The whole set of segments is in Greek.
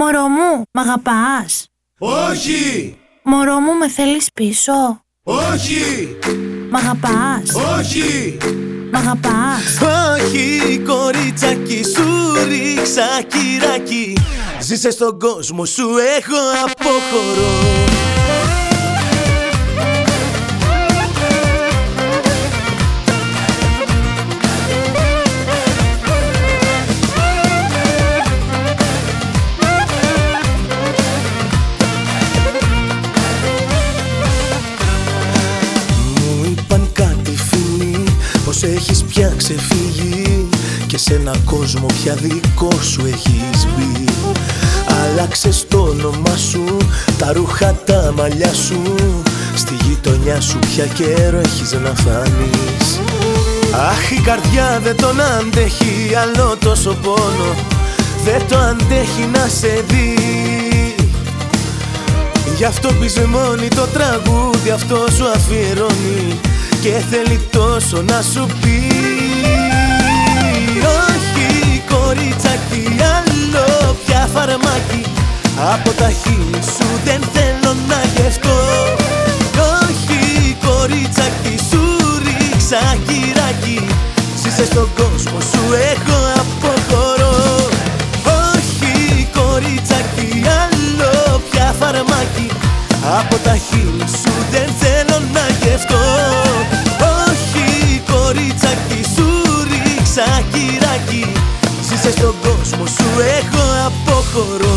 Μωρό μου, μ' αγαπάς; Όχι! Μωρό μου, με θέλεις πίσω; Όχι! Μ' αγαπάς; Όχι! Μ' αγαπάς; Όχι, κορίτσακι, σου ρίξα κυράκι Ζήσε στον κόσμο σου, έχω αποχωρώ Και σε ένα κόσμο πια δικό σου έχεις μπει. Άλλαξε το όνομά σου Τα ρούχα τα μαλλιά σου. Στη γειτονιά σου πια καιρό έχεις να φανείς. Αχ η καρδιά δεν τον αντέχει άλλο τόσο πόνο. Δεν το αντέχει να σε δει. Γι' αυτό μόνη το τραγούδι αυτό σου αφιερώνει. Και θέλει τόσο να σου πει Όχι κορίτσακι άλλο πια φαρμάκι. Από τα χείλη σου δεν θέλω να γευτώ. Όχι κορίτσακι σου ρίξα κυράκι. Ζήσε στον κόσμο σου έχω αποχωρώ. Όχι κορίτσακι άλλο πια φαρμάκι. Από τα χείλη σου δεν θέλω να γευτώ αποχωρώ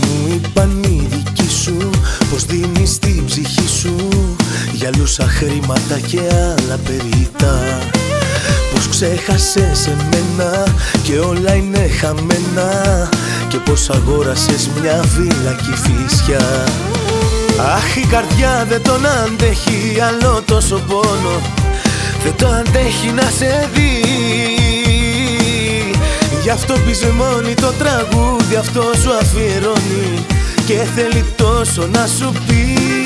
Μου είπαν οι δικοί σου πως δίνεις την ψυχή σου για λούσα χρήματα και άλλα περίτα. Πως ξέχασες εμένα και όλα είναι χαμένα Και πως αγόρασες μια φύλακη φύσια. Αχ η καρδιά δεν τον αντέχει άλλο τόσο πόνο Δεν το αντέχει να σε δει. Γι' αυτό μόνη το τραγούδι αυτό σου αφιερώνει Και θέλει τόσο να σου πει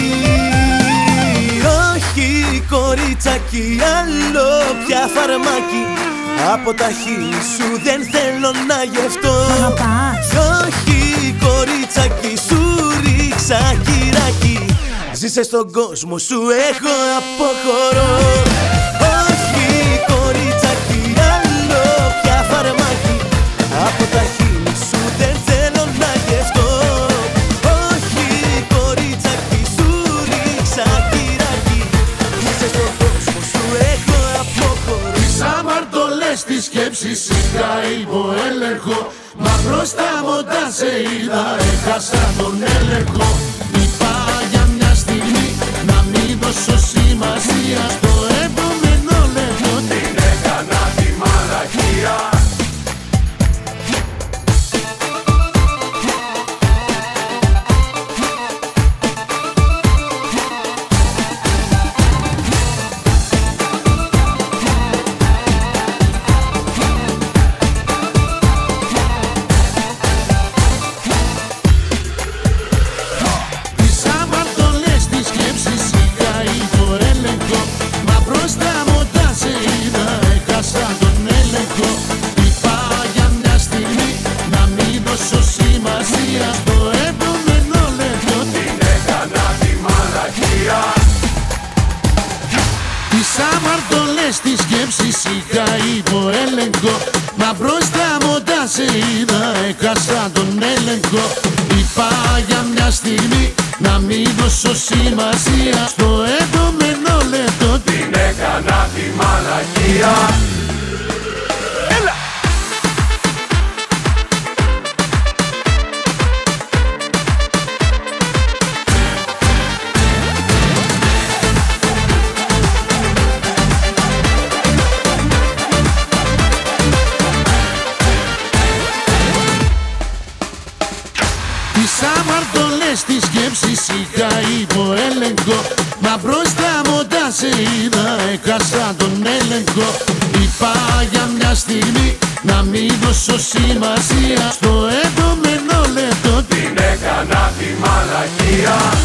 όχι κορίτσακι άλλο πια φαρμάκι. Από τα χείλη σου δεν θέλω να γευτώ. Όχι κορίτσακι σου ρίξα κυράκι. Ζήσε στον κόσμο σου έχω αποχωρώ στη σκέψη σιγά υπό έλεγχο Μα μπροστά μου τα σε είδα έχασα τον έλεγχο. Είπα για μια στιγμή να μην δώσω σημασία στο σε είδα, έχασα τον έλεγχο. Είπα για μια στιγμή Να μην δώσω σημασία στο επόμενο λεπτό. Την έκανα τη μαλακία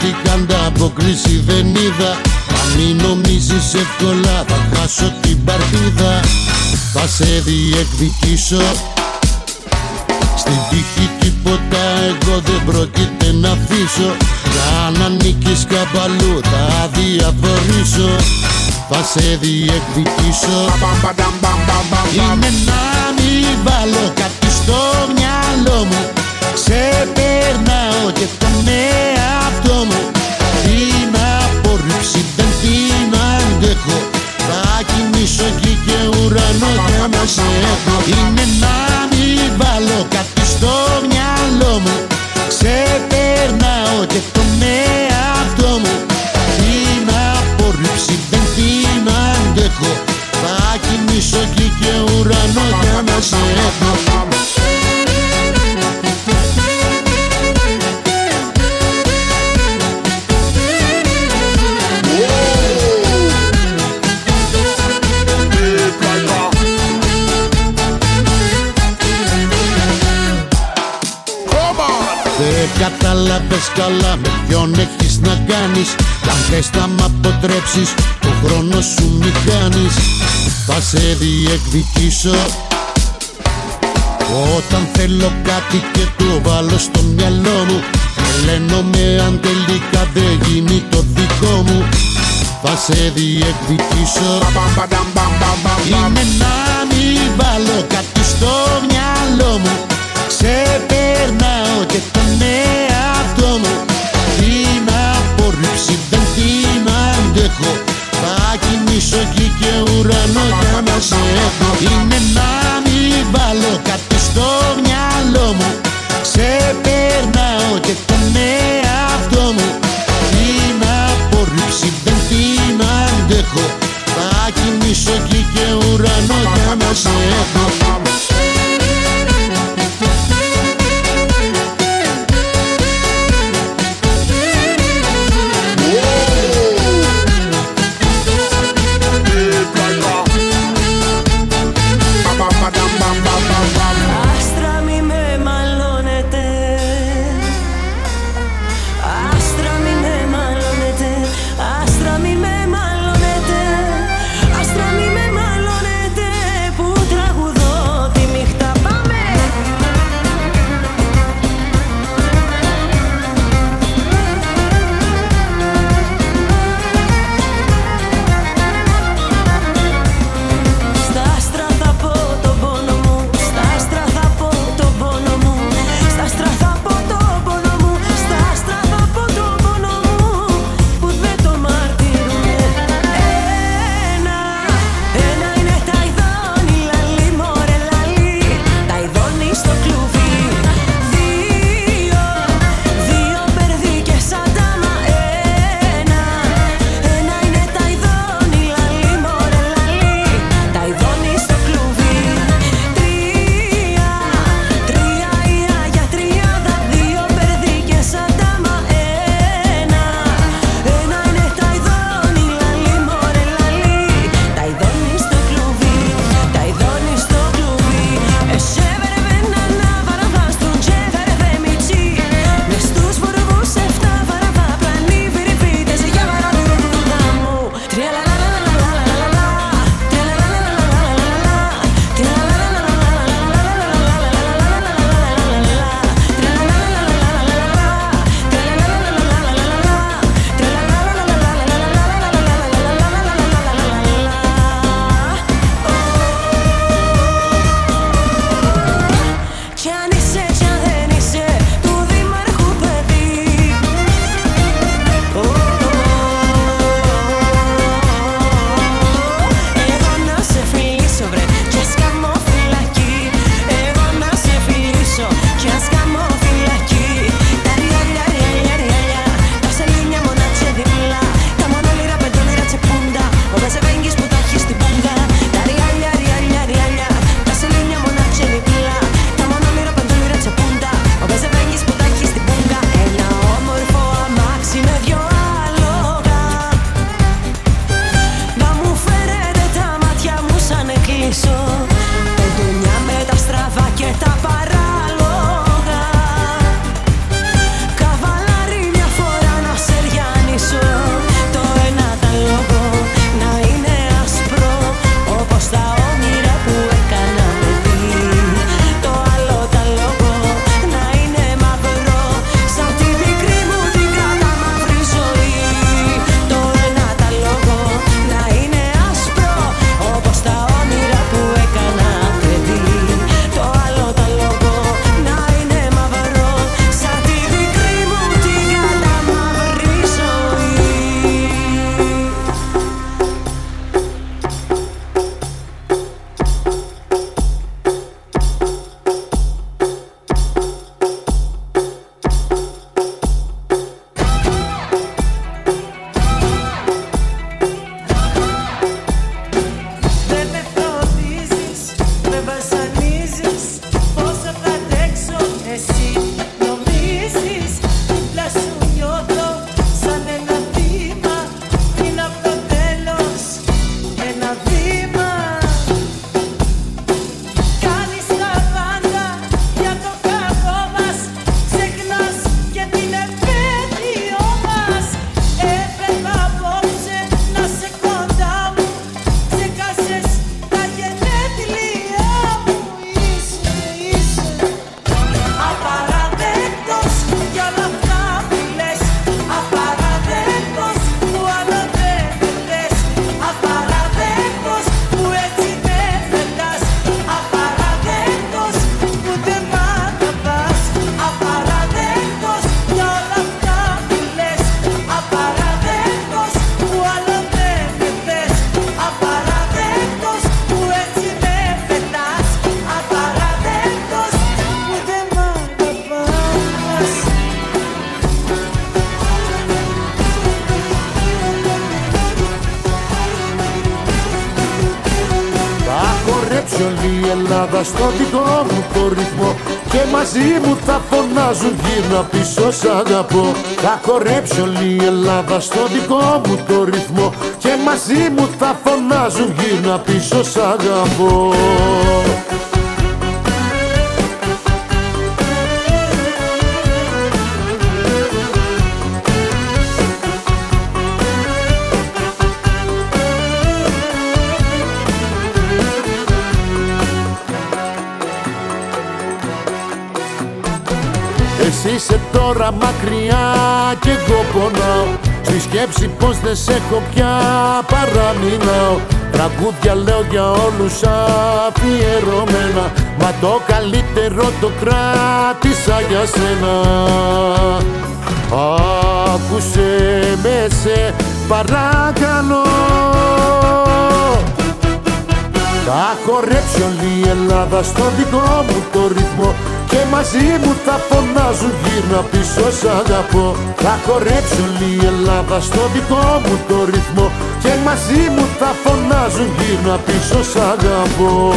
τρελάθηκα ανταποκρίση δεν είδα. Αν μην νομίζεις εύκολα θα χάσω την παρτίδα. Θα σε διεκδικήσω. Στην τύχη τίποτα εγώ δεν πρόκειται να αφήσω. Αν ανήκεις καπαλού θα διαφορήσω Θα σε διεκδικήσω. Είναι να μην βάλω κάτι στο μυαλό μου. Ξεπερνάω και ουρανό για να σε έχω Είναι να μην βάλω κάτι στο μυαλό μου. Ξεπερνάω και τον εαυτό μου. Την απορρίψη δεν την αντέχω. Θα κοιμήσω εκεί και ουρανό για να σε έχω κατάλαβες καλά με ποιον έχεις να κάνεις. Κι αν θες να μ' αποτρέψεις το χρόνο σου μη κάνεις Θα σε διεκδικήσω. Όταν θέλω κάτι και το βάλω στο μυαλό μου με αν τελικά δεν γίνει το δικό μου. Θα σε διεκδικήσω. Είναι να μην βάλω κάτι στο μυαλό μου ουρανό για να σε έχω. Είναι να μην βάλω κάτι στο μυαλό μου. Ξεπερνάω και τον εαυτό μου. Την απορρίψη δεν την αντέχω. Θα κοιμήσω εκεί και ουρανό για να σε έχω Εσύ είσαι τώρα μακριά και εγώ πονάω. Στη σκέψη πως δεν σε έχω πια παραμείναω. Τραγούδια λέω για όλους αφιερωμένα. Μα το καλύτερο το κράτησα για σένα. Άκουσε με σε παρακαλώ. Θα χορέψει όλη η Ελλάδα στο δικό μου το ρυθμό και μαζί μου θα φωνάζουν γύρνα πίσω σ' αγαπώ. Θα χορέψει όλη η Ελλάδα στο δικό μου το ρυθμό. Και μαζί μου θα φωνάζουν γύρνα πίσω σ' αγαπώ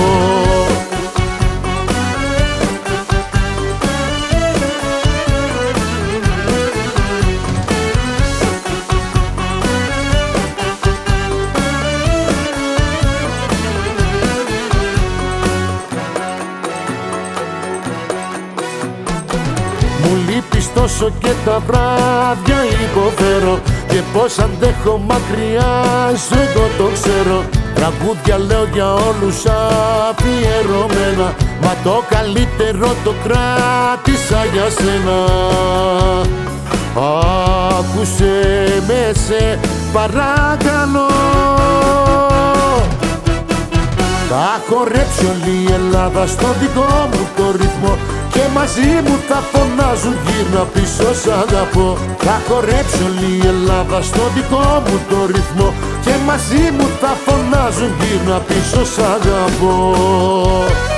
λείπεις τόσο και τα βράδια υποφέρω Και πως αντέχω μακριά σου εγώ το ξέρω. Τραγούδια λέω για όλους αφιερωμένα. Μα το καλύτερο το κράτησα για σένα. Άκουσε με σε παρακαλώ. Θα χορέψει όλη η Ελλάδα στο δικό μου το ρυθμό Και μαζί μου θα φωνάζουν γύρνα πίσω σ' αγαπώ. Θα χορέψει όλη η Ελλάδα στο δικό μου το ρυθμό. Και μαζί μου θα φωνάζουν γύρνα πίσω σ' αγαπώ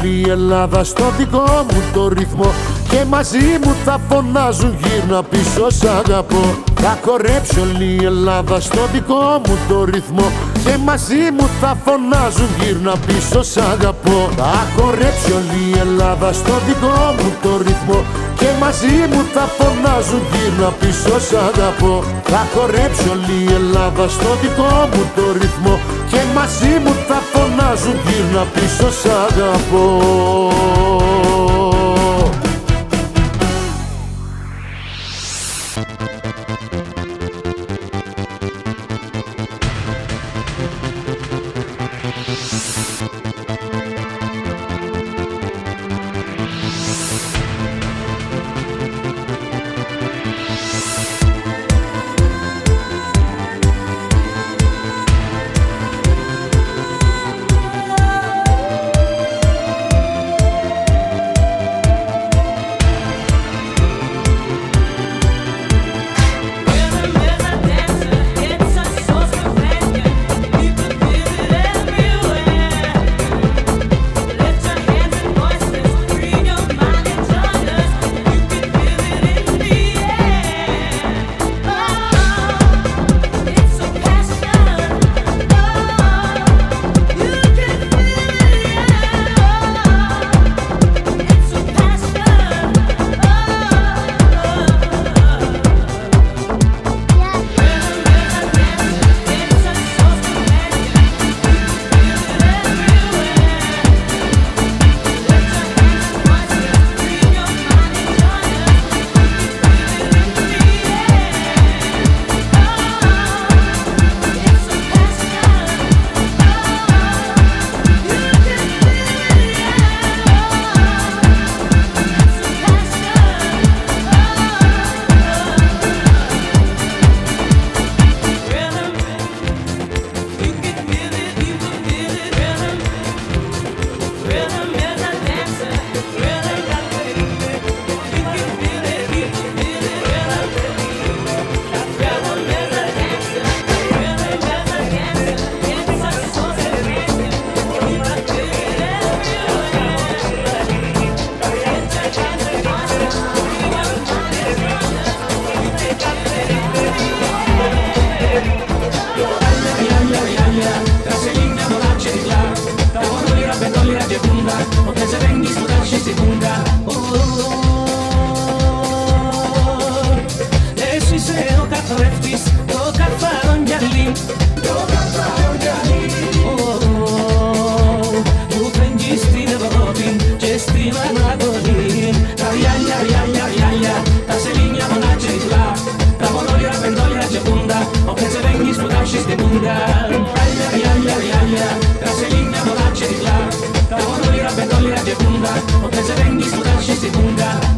όλη η Ελλάδα στο δικό μου το ρυθμό. Και μαζί μου θα φωνάζουν γύρνα πίσω σ' αγαπώ. Θα χορέψει όλη η Ελλάδα στο δικό μου το ρυθμό. Και μαζί μου θα φωνάζουν γύρνα πίσω σ' αγαπώ. Θα χορέψει όλη η Ελλάδα στο δικό μου το ρυθμό. Και μαζί μου θα φωνάζουν γύρνα πίσω σ' αγαπώ. Θα χορέψει όλη η Ελλάδα στο δικό μου το ρυθμό Και μαζί μου θα φωνάζουν γύρνα πίσω σ' αγαπώ Poté se vengi sto další sekunda. Εσύ είσαι ο καθρέφτης, το καθαρόν γυαλί Porque se venga y su se funda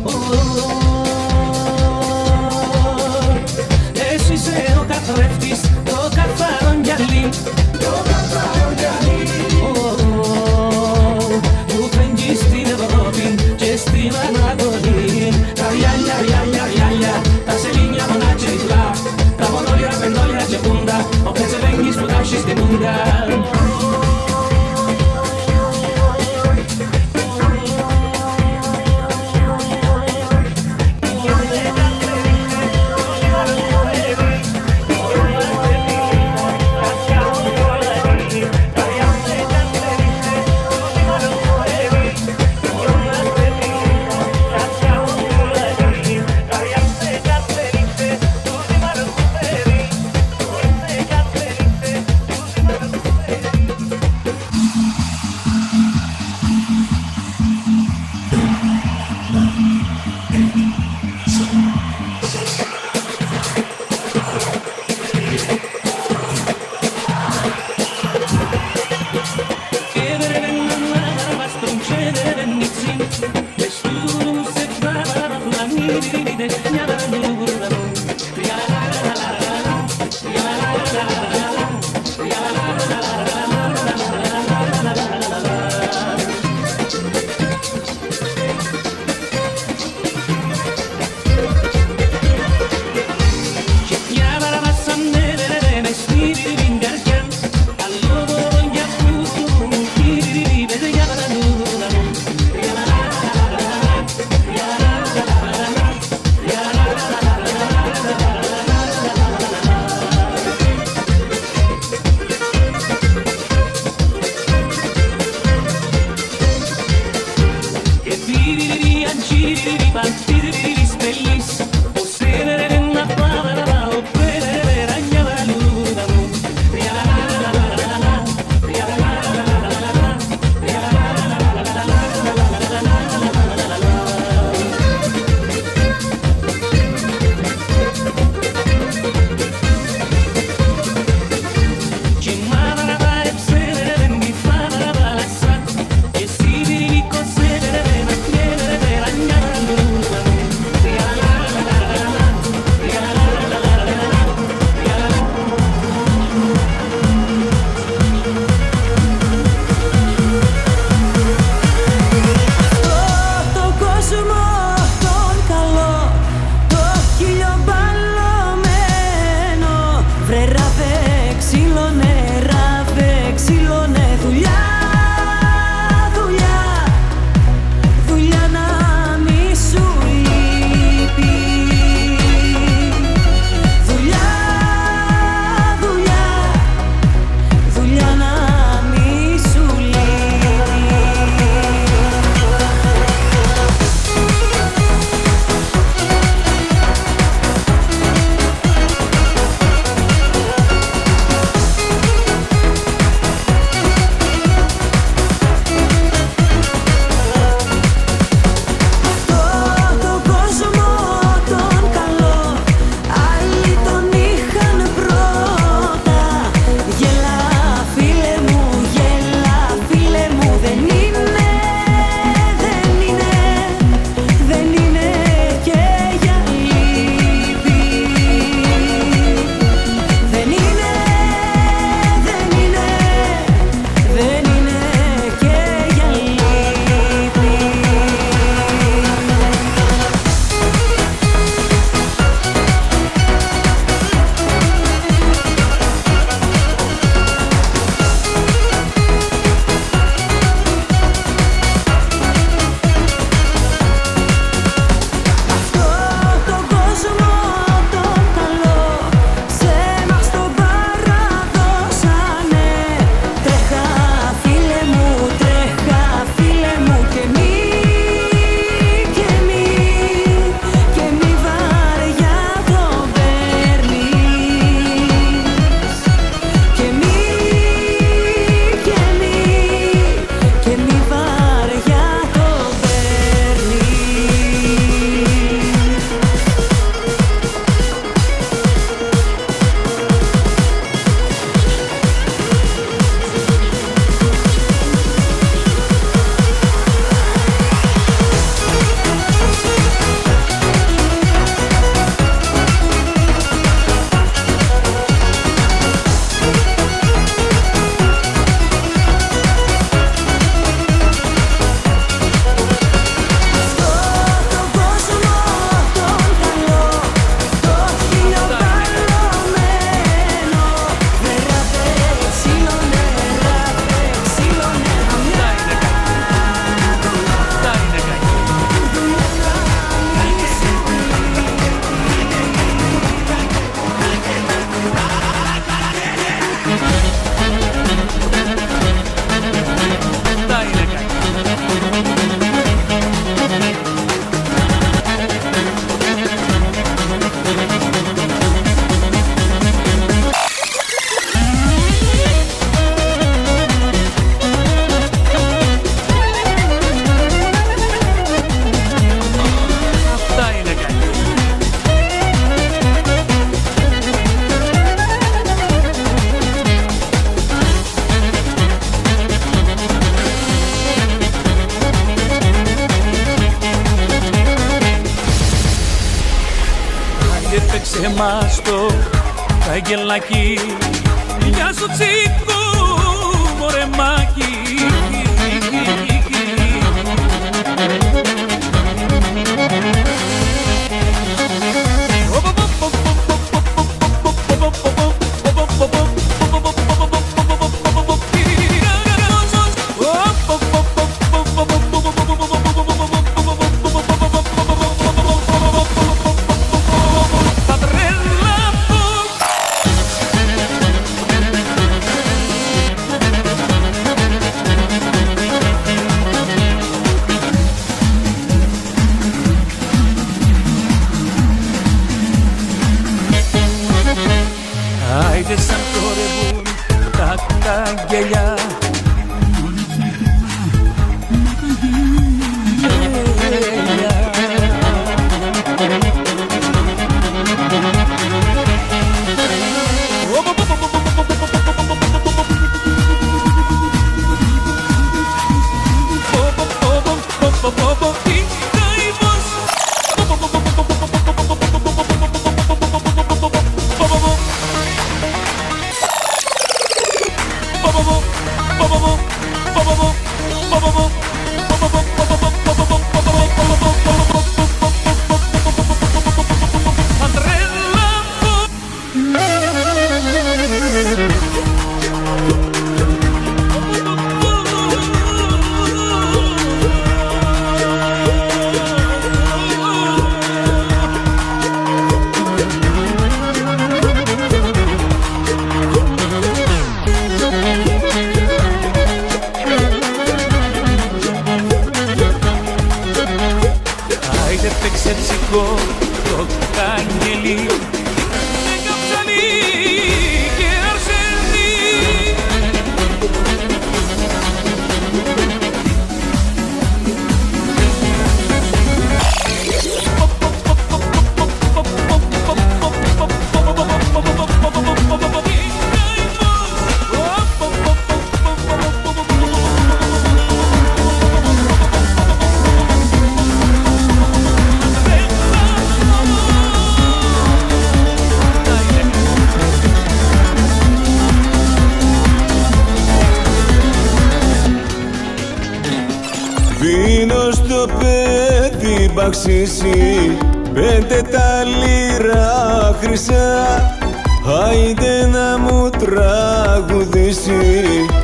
τραγουδήσει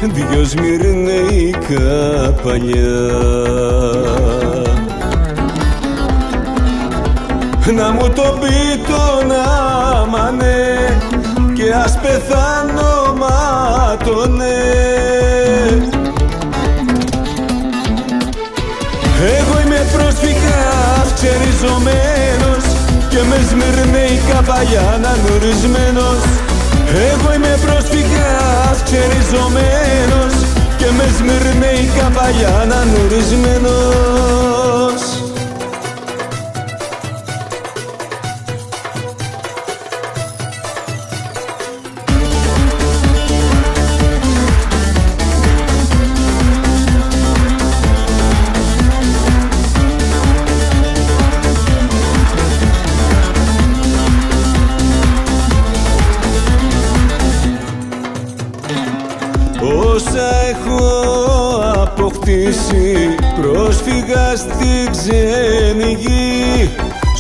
Δυος σμυρνεϊκά παλιά Να μου το πει το να μανέ Και ας πεθάνω μάτωνε Εγώ είμαι πρόσφυγας ξεριζωμένος Και μες σμυρνέικα παλιά νουρισμένος Εγώ είμαι πρόσφυγας ξεριζωμένος Και με σμυρνέικα παλιά νουρισμένος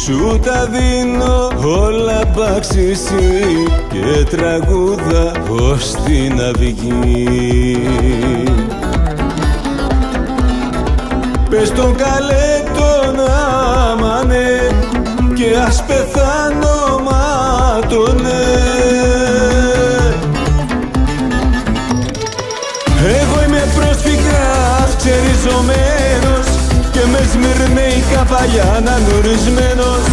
Σου τα δίνω όλα μπαξίσι και τραγούδα ως την αυγή Πες τον καλέ σμυρνέικα παλιά νουρισμένος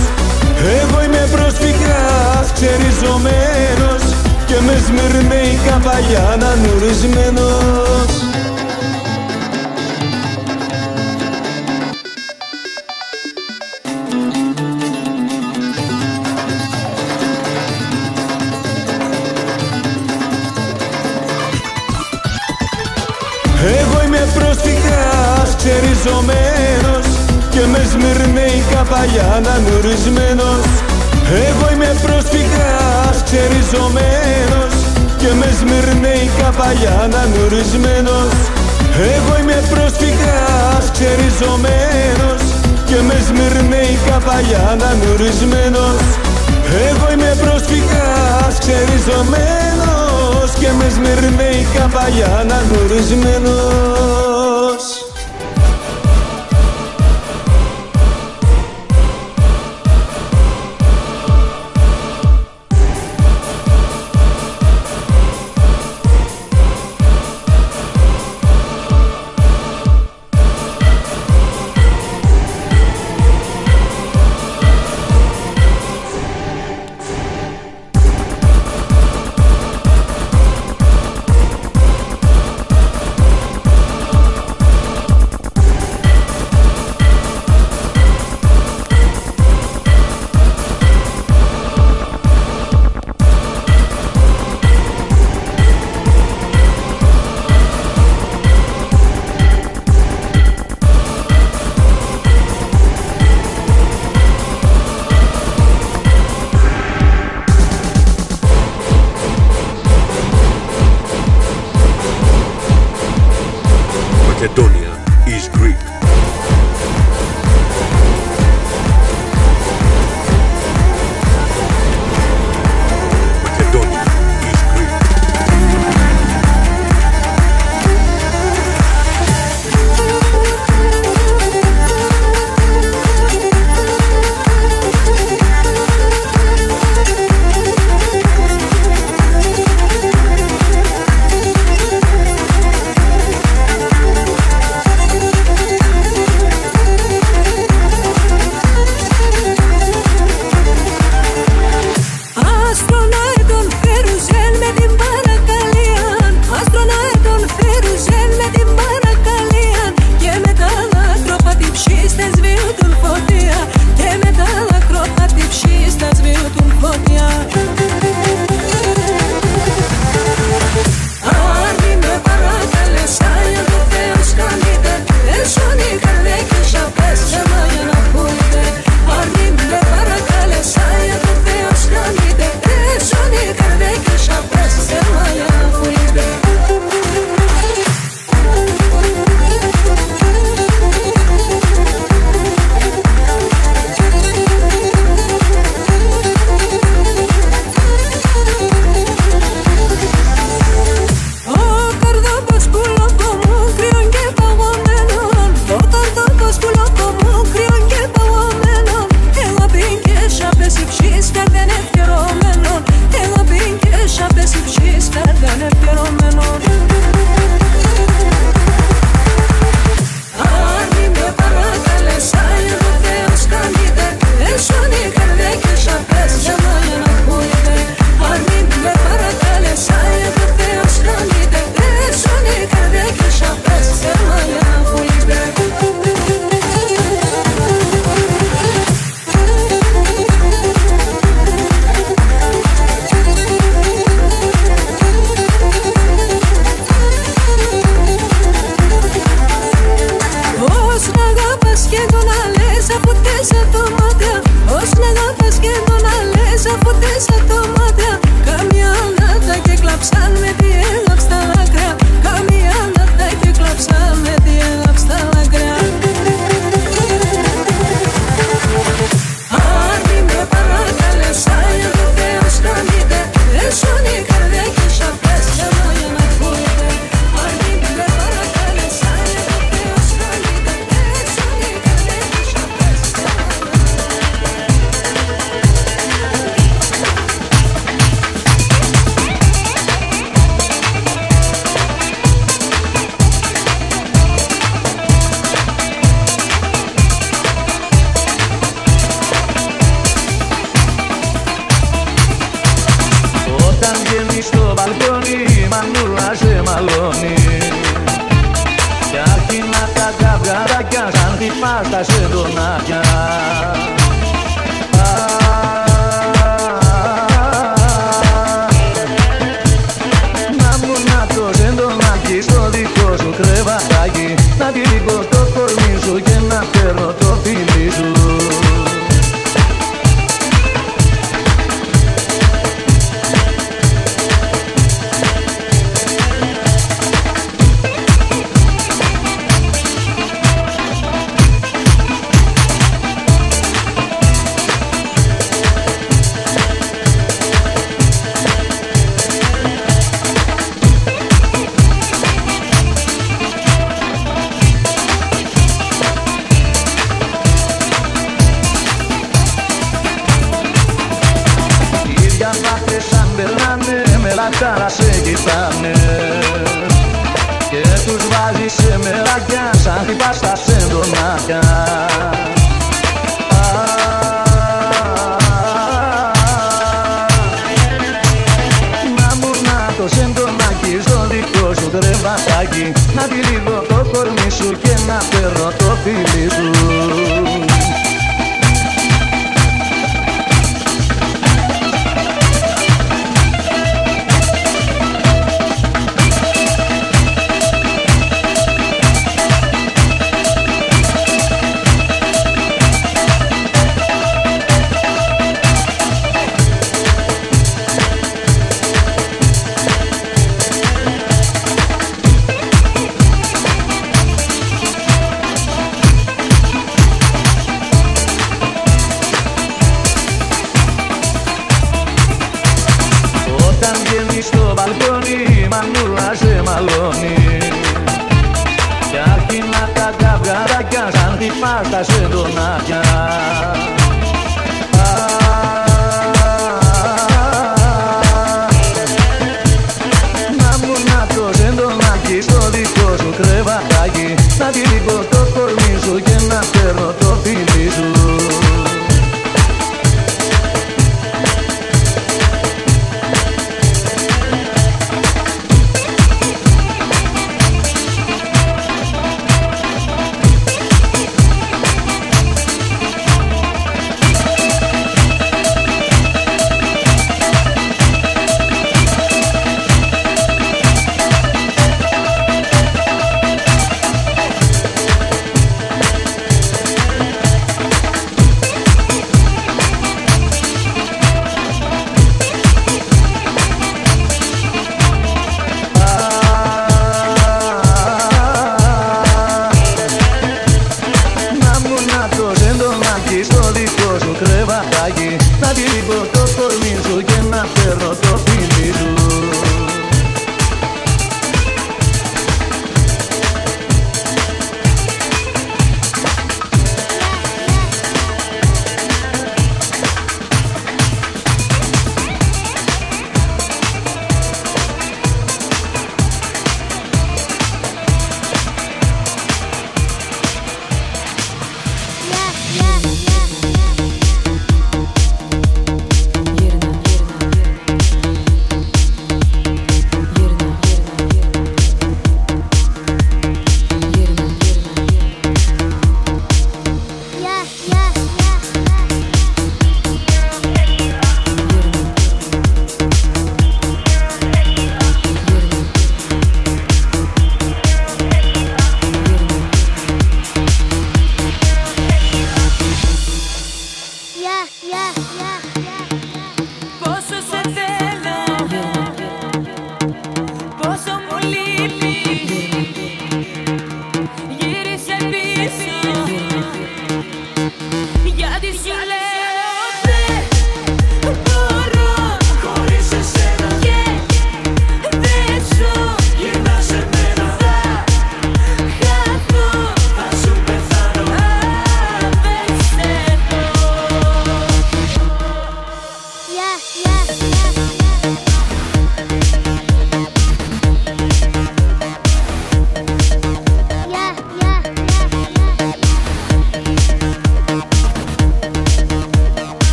Εγώ είμαι πρόσφυγας ξεριζωμένος. Και με σμυρνέικα παλιά νουρισμένος Εγώ είμαι πρόσφυγας ξεριζωμένος. Και με σμυρνέικα παλιά νουρισμένος. Εγώ είμαι πρόσφυγας ξεριζωμένος. Και με σμυρνέει καπαλιά ανανουρισμένος Εγώ είμαι πρόσφυγας ξεριζωμένος. Και με σμυρνέει καπαλιά ανανουρισμένος Εγώ είμαι πρόσφυγας ξεριζωμένος. Και με σμυρνέει καπαλιά ανανουρισμένος